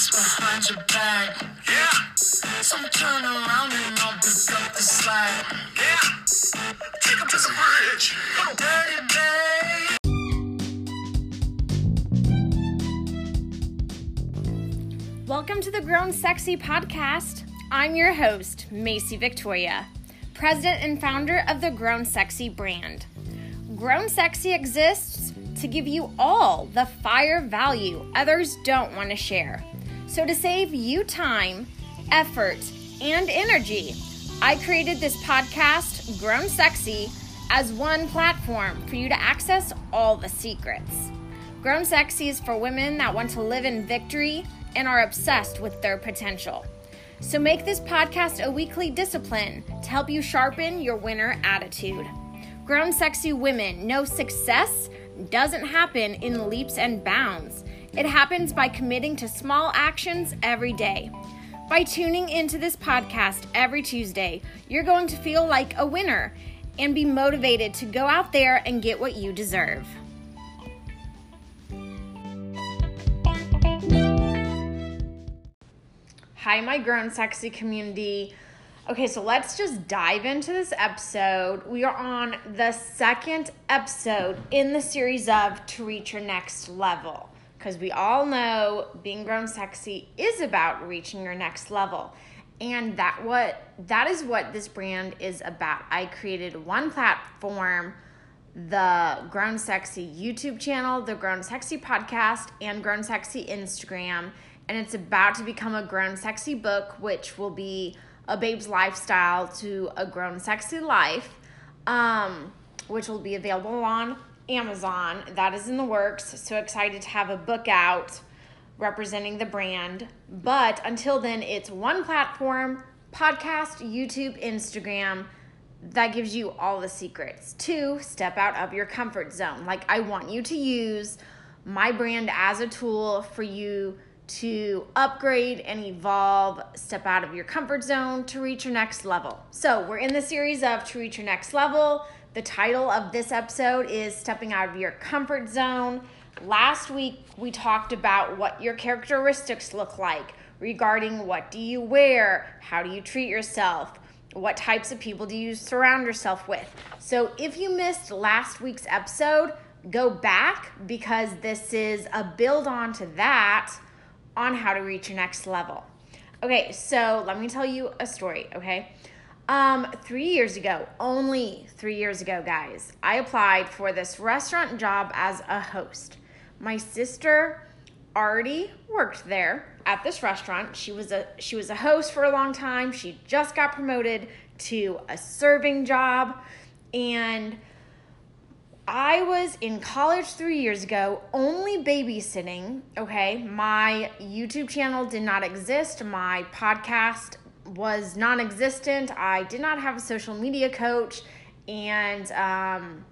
what's behind your back. Yeah. So turn around and I'll pick up the slack. Yeah. Take 'em to the bridge. Come. Dirty babe. Welcome to the Grown Sexy podcast. I'm your host, Macy Victoria, president and founder of the Grown Sexy brand. Grown Sexy exists to give you all the fire value others don't want to share. So, to save you time, effort, and energy, I created this podcast, Grown Sexy, as one platform for you to access all the secrets. Grown Sexy is for women that want to live in victory and are obsessed with their potential. So make this podcast a weekly discipline to help you sharpen your winner attitude. Grown Sexy women know success doesn't happen in leaps and bounds. It happens by committing to small actions every day. By tuning into this podcast every Tuesday, you're going to feel like a winner and be motivated to go out there and get what you deserve. Hi, my grown sexy community. Okay, so let's just dive into this episode. We are on the second episode in the series of To Reach Your Next Level. Because we all know being grown sexy is about reaching your next level. And that what that is what this brand is about. I created one platform, the Grown Sexy YouTube channel, the Grown Sexy podcast, and Grown Sexy Instagram. And it's about to become a Grown Sexy book, which will be a babe's lifestyle to a grown sexy life, um, which will be available on Amazon. That is in the works. So excited to have a book out representing the brand. But until then, it's one platform podcast, YouTube, Instagram that gives you all the secrets. Two, step out of your comfort zone. Like, I want you to use my brand as a tool for you to upgrade and evolve, step out of your comfort zone to reach your next level. So, we're in the series of To Reach Your Next Level. The title of this episode is Stepping Out of Your Comfort Zone. Last week, we talked about what your characteristics look like regarding what do you wear, how do you treat yourself, what types of people do you surround yourself with. So, if you missed last week's episode, go back because this is a build on to that on how to reach your next level. Okay, so let me tell you a story, okay? Um, three years ago, only three years ago, guys, I applied for this restaurant job as a host. My sister already worked there at this restaurant. She was a she was a host for a long time. She just got promoted to a serving job and I was in college three years ago, only babysitting. Okay, my YouTube channel did not exist. My podcast was non existent. I did not have a social media coach. And um,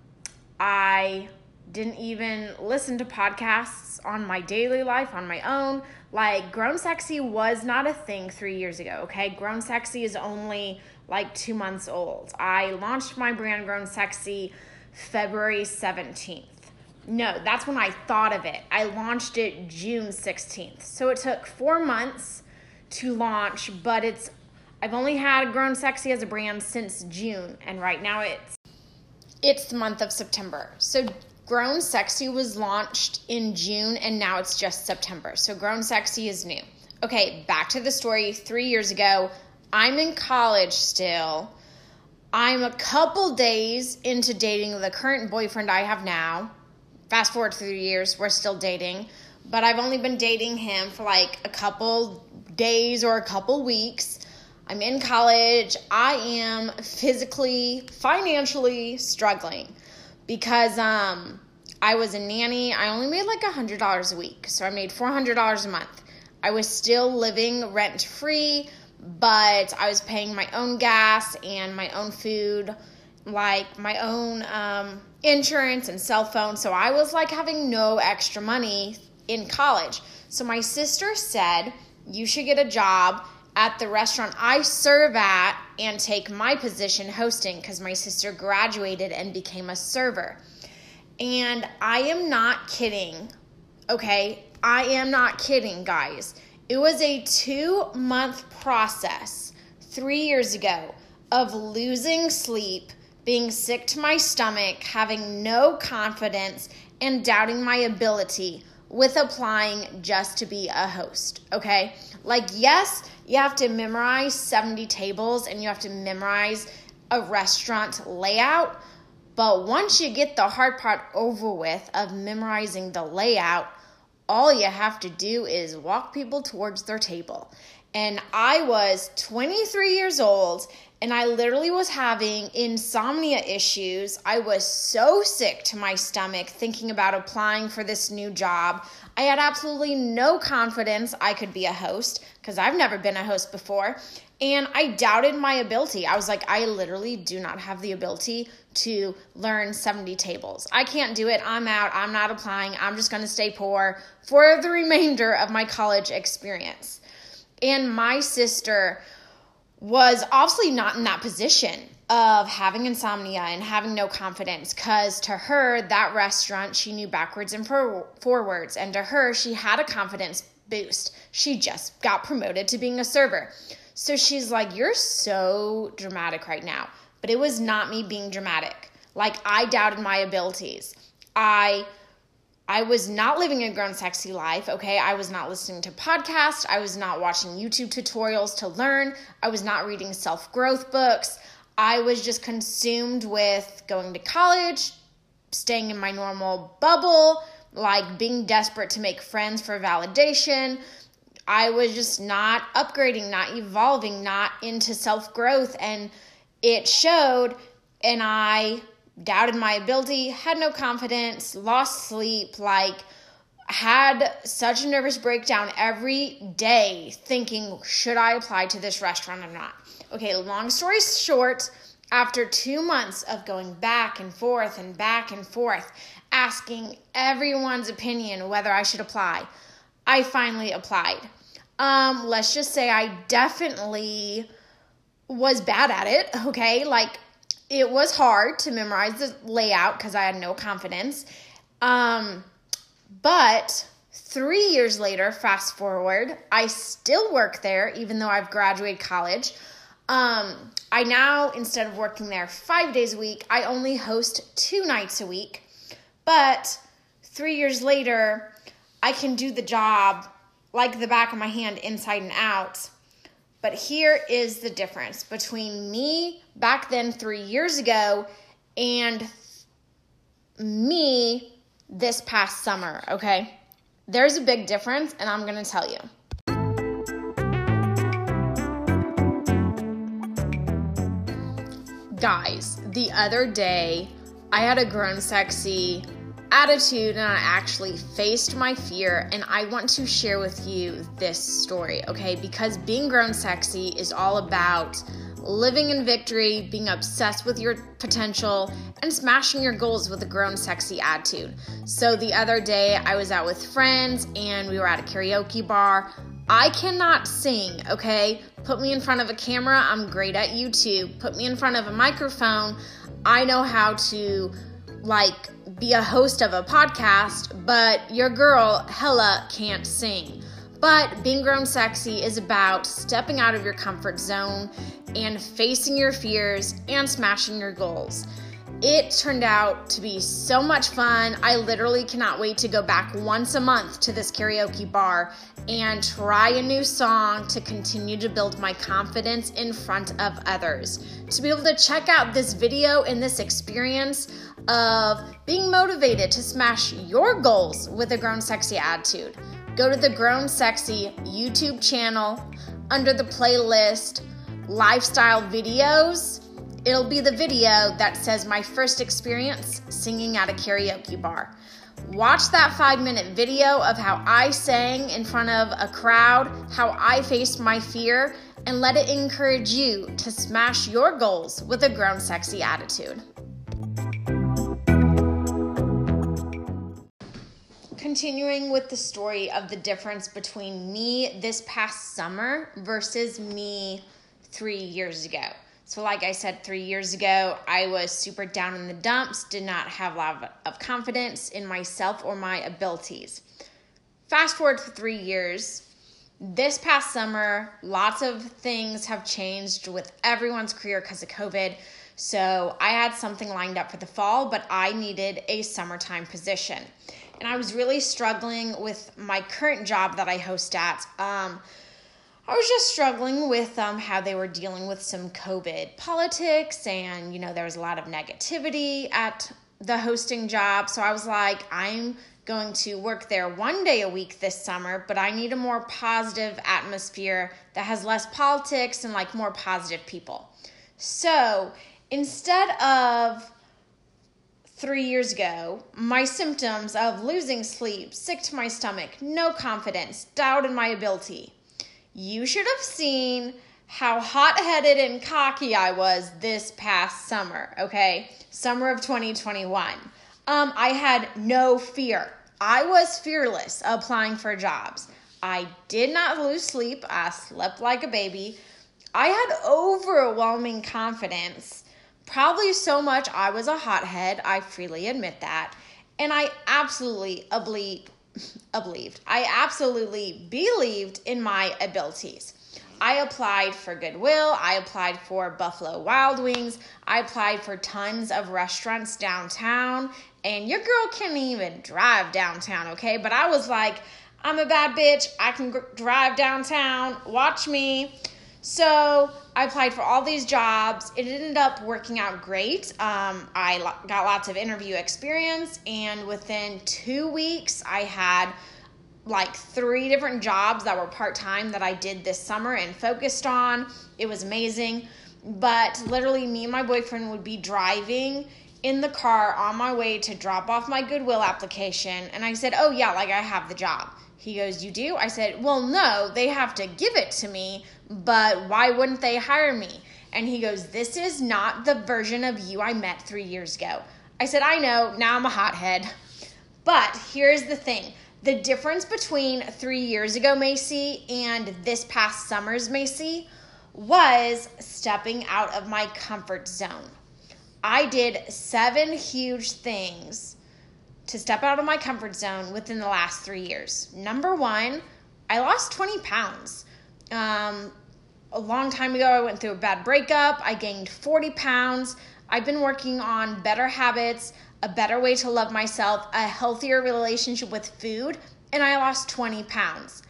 I didn't even listen to podcasts on my daily life on my own. Like, Grown Sexy was not a thing three years ago, okay? Grown Sexy is only like two months old. I launched my brand, Grown Sexy February 17th. No, that's when I thought of it. I launched it June 16th. So it took four months to launch, but it's I've only had Grown Sexy as a brand since June, and right now it's it's the month of September. So Grown Sexy was launched in June and now it's just September. So Grown Sexy is new. Okay, back to the story. 3 years ago, I'm in college still I'm a couple days into dating the current boyfriend I have now. Fast forward three years, we're still dating, but I've only been dating him for like a couple days or a couple weeks. I'm in college. I am physically, financially struggling because um, I was a nanny. I only made like $100 a week, so I made $400 a month. I was still living rent free but I was paying my own gas and my own food, like my own um, insurance and cell phone. So I was like having no extra money in college. So my sister said, You should get a job at the restaurant I serve at and take my position hosting because my sister graduated and became a server. And I am not kidding, okay? I am not kidding, guys It was a two month process three years ago of losing sleep, being sick to my stomach, having no confidence, and doubting my ability with applying just to be a host. Okay? Like, yes, you have to memorize 70 tables and you have to memorize a restaurant layout. But once you get the hard part over with of memorizing the layout, all you have to do is walk people towards their table. And I was 23 years old and I literally was having insomnia issues. I was so sick to my stomach thinking about applying for this new job. I had absolutely no confidence I could be a host because I've never been a host before. And I doubted my ability. I was like, I literally do not have the ability to learn 70 tables. I can't do it. I'm out. I'm not applying. I'm just going to stay poor for the remainder of my college experience. And my sister was obviously not in that position of having insomnia and having no confidence because to her that restaurant she knew backwards and for- forwards and to her she had a confidence boost she just got promoted to being a server so she's like you're so dramatic right now but it was not me being dramatic like i doubted my abilities i I was not living a grown sexy life, okay? I was not listening to podcasts. I was not watching YouTube tutorials to learn. I was not reading self growth books. I was just consumed with going to college, staying in my normal bubble, like being desperate to make friends for validation. I was just not upgrading, not evolving, not into self growth. And it showed, and I doubted my ability, had no confidence, lost sleep, like had such a nervous breakdown every day thinking, should I apply to this restaurant or not? Okay, long story short, after two months of going back and forth and back and forth, asking everyone's opinion whether I should apply, I finally applied. Um, let's just say I definitely was bad at it, okay? Like it was hard to memorize the layout because I had no confidence. Um, but three years later, fast forward, I still work there, even though I've graduated college. Um, I now, instead of working there five days a week, I only host two nights a week. But three years later, I can do the job like the back of my hand, inside and out. But here is the difference between me back then, three years ago, and me this past summer, okay? There's a big difference, and I'm gonna tell you. Guys, the other day, I had a grown sexy attitude and I actually faced my fear. And I want to share with you this story, okay? Because being grown sexy is all about living in victory, being obsessed with your potential, and smashing your goals with a grown sexy attitude. So the other day, I was out with friends and we were at a karaoke bar. I cannot sing, okay? Put me in front of a camera, I'm great at YouTube. Put me in front of a microphone, I know how to like be a host of a podcast, but your girl hella can't sing. But being grown sexy is about stepping out of your comfort zone and facing your fears and smashing your goals. It turned out to be so much fun. I literally cannot wait to go back once a month to this karaoke bar and try a new song to continue to build my confidence in front of others. To be able to check out this video and this experience of being motivated to smash your goals with a grown sexy attitude, go to the Grown Sexy YouTube channel under the playlist lifestyle videos It'll be the video that says my first experience singing at a karaoke bar. Watch that five minute video of how I sang in front of a crowd, how I faced my fear, and let it encourage you to smash your goals with a grown sexy attitude. Continuing with the story of the difference between me this past summer versus me three years ago. So, like I said three years ago, I was super down in the dumps, did not have a lot of confidence in myself or my abilities. Fast forward to three years, this past summer, lots of things have changed with everyone's career because of COVID. So I had something lined up for the fall, but I needed a summertime position. And I was really struggling with my current job that I host at. Um, I was just struggling with um, how they were dealing with some COVID politics, and you know, there was a lot of negativity at the hosting job. So I was like, I'm going to work there one day a week this summer, but I need a more positive atmosphere that has less politics and like more positive people. So instead of three years ago, my symptoms of losing sleep, sick to my stomach, no confidence, doubt in my ability, you should have seen how hot headed and cocky I was this past summer, okay? Summer of 2021. Um, I had no fear. I was fearless applying for jobs. I did not lose sleep. I slept like a baby. I had overwhelming confidence. Probably so much I was a hothead. I freely admit that. And I absolutely believed, believed. I absolutely believed in my abilities. I applied for Goodwill. I applied for Buffalo Wild Wings. I applied for tons of restaurants downtown. And your girl can't even drive downtown, okay? But I was like, I'm a bad bitch. I can drive downtown. Watch me. So I applied for all these jobs. It ended up working out great. Um, I lo- got lots of interview experience, and within two weeks, I had like three different jobs that were part time that I did this summer and focused on. It was amazing. But literally, me and my boyfriend would be driving in the car on my way to drop off my Goodwill application. And I said, Oh, yeah, like I have the job. He goes, You do? I said, Well, no, they have to give it to me, but why wouldn't they hire me? And he goes, This is not the version of you I met three years ago. I said, I know, now I'm a hothead. But here's the thing the difference between three years ago Macy and this past summer's Macy was stepping out of my comfort zone. I did seven huge things to step out of my comfort zone within the last three years. Number one, I lost 20 pounds. Um, a long time ago, I went through a bad breakup. I gained 40 pounds. I've been working on better habits, a better way to love myself, a healthier relationship with food, and I lost 20 pounds.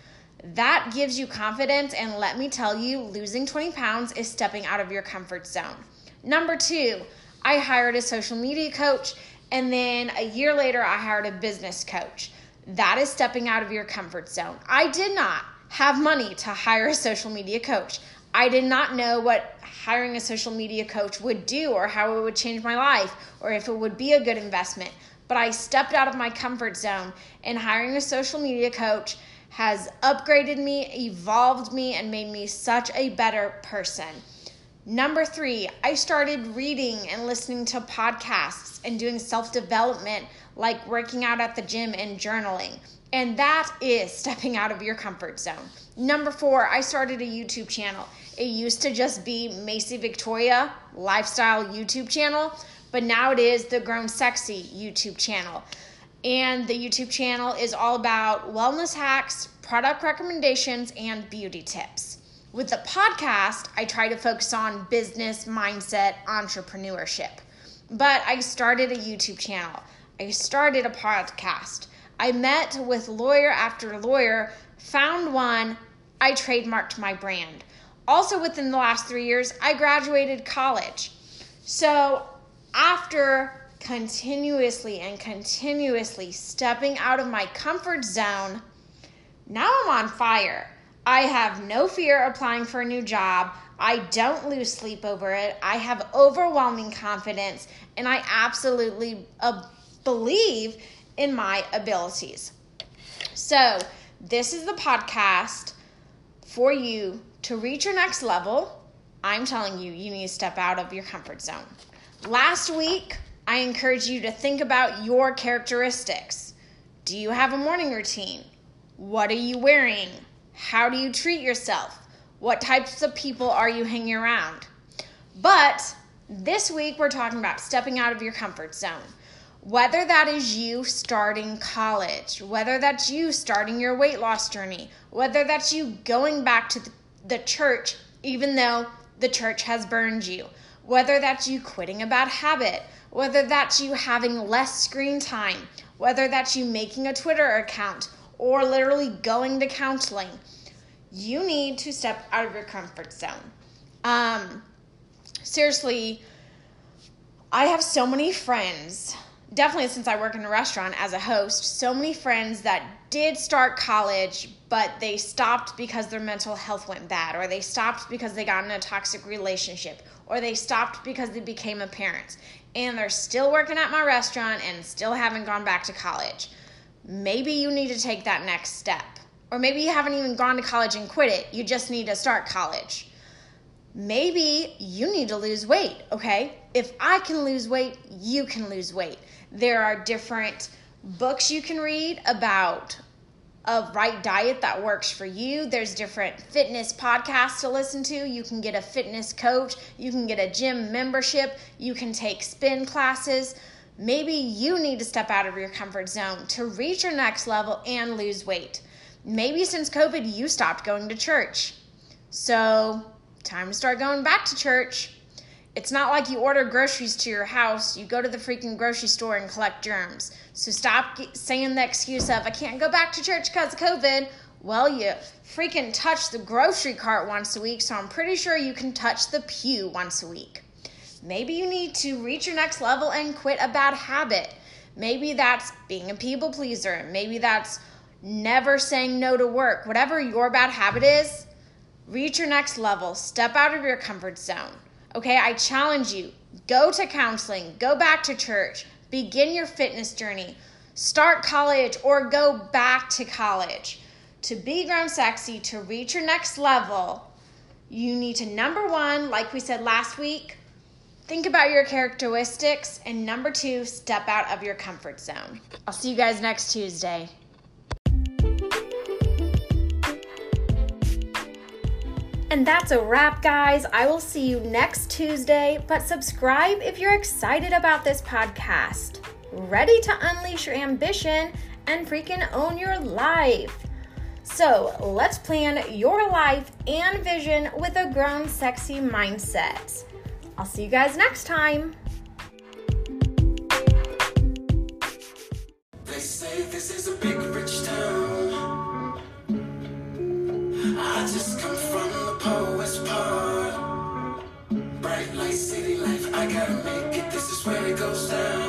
That gives you confidence, and let me tell you, losing 20 pounds is stepping out of your comfort zone. Number two, I hired a social media coach, and then a year later, I hired a business coach. That is stepping out of your comfort zone. I did not have money to hire a social media coach. I did not know what hiring a social media coach would do or how it would change my life or if it would be a good investment. But I stepped out of my comfort zone, and hiring a social media coach has upgraded me, evolved me, and made me such a better person. Number three, I started reading and listening to podcasts and doing self development, like working out at the gym and journaling. And that is stepping out of your comfort zone. Number four, I started a YouTube channel. It used to just be Macy Victoria lifestyle YouTube channel, but now it is the Grown Sexy YouTube channel. And the YouTube channel is all about wellness hacks, product recommendations, and beauty tips. With the podcast, I try to focus on business, mindset, entrepreneurship. But I started a YouTube channel, I started a podcast. I met with lawyer after lawyer, found one, I trademarked my brand. Also, within the last three years, I graduated college. So, after continuously and continuously stepping out of my comfort zone, now I'm on fire. I have no fear applying for a new job. I don't lose sleep over it. I have overwhelming confidence, and I absolutely uh, believe in my abilities. So, this is the podcast for you to reach your next level. I'm telling you, you need to step out of your comfort zone. Last week, I encourage you to think about your characteristics. Do you have a morning routine? What are you wearing? How do you treat yourself? What types of people are you hanging around? But this week we're talking about stepping out of your comfort zone. Whether that is you starting college, whether that's you starting your weight loss journey, whether that's you going back to the, church even though the church has burned you, whether that's you quitting a bad habit, whether that's you having less screen time, whether that's you making a Twitter account or literally going to counseling, you need to step out of your comfort zone. Um, seriously, I have so many friends, definitely since I work in a restaurant as a host, so many friends that did start college, but they stopped because their mental health went bad, or they stopped because they got in a toxic relationship, or they stopped because they became a parent. And they're still working at my restaurant and still haven't gone back to college. Maybe you need to take that next step. Or maybe you haven't even gone to college and quit it. You just need to start college. Maybe you need to lose weight, okay? If I can lose weight, you can lose weight. There are different books you can read about a right diet that works for you. There's different fitness podcasts to listen to. You can get a fitness coach, you can get a gym membership, you can take spin classes. Maybe you need to step out of your comfort zone to reach your next level and lose weight. Maybe since COVID, you stopped going to church. So, time to start going back to church. It's not like you order groceries to your house, you go to the freaking grocery store and collect germs. So stop saying the excuse of, I can't go back to church because of COVID. Well, you freaking touch the grocery cart once a week, so I'm pretty sure you can touch the pew once a week. Maybe you need to reach your next level and quit a bad habit. Maybe that's being a people pleaser. Maybe that's never saying no to work. Whatever your bad habit is, reach your next level. Step out of your comfort zone. Okay, I challenge you go to counseling, go back to church, begin your fitness journey, start college, or go back to college. To be grown sexy, to reach your next level, you need to number one, like we said last week, think about your characteristics, and number two, step out of your comfort zone. I'll see you guys next Tuesday. And that's a wrap, guys. I will see you next Tuesday, but subscribe if you're excited about this podcast. Ready to unleash your ambition and freaking own your life. So let's plan your life and vision with a grown, sexy mindset. I'll see you guys next time. They say this is a big rich town. Make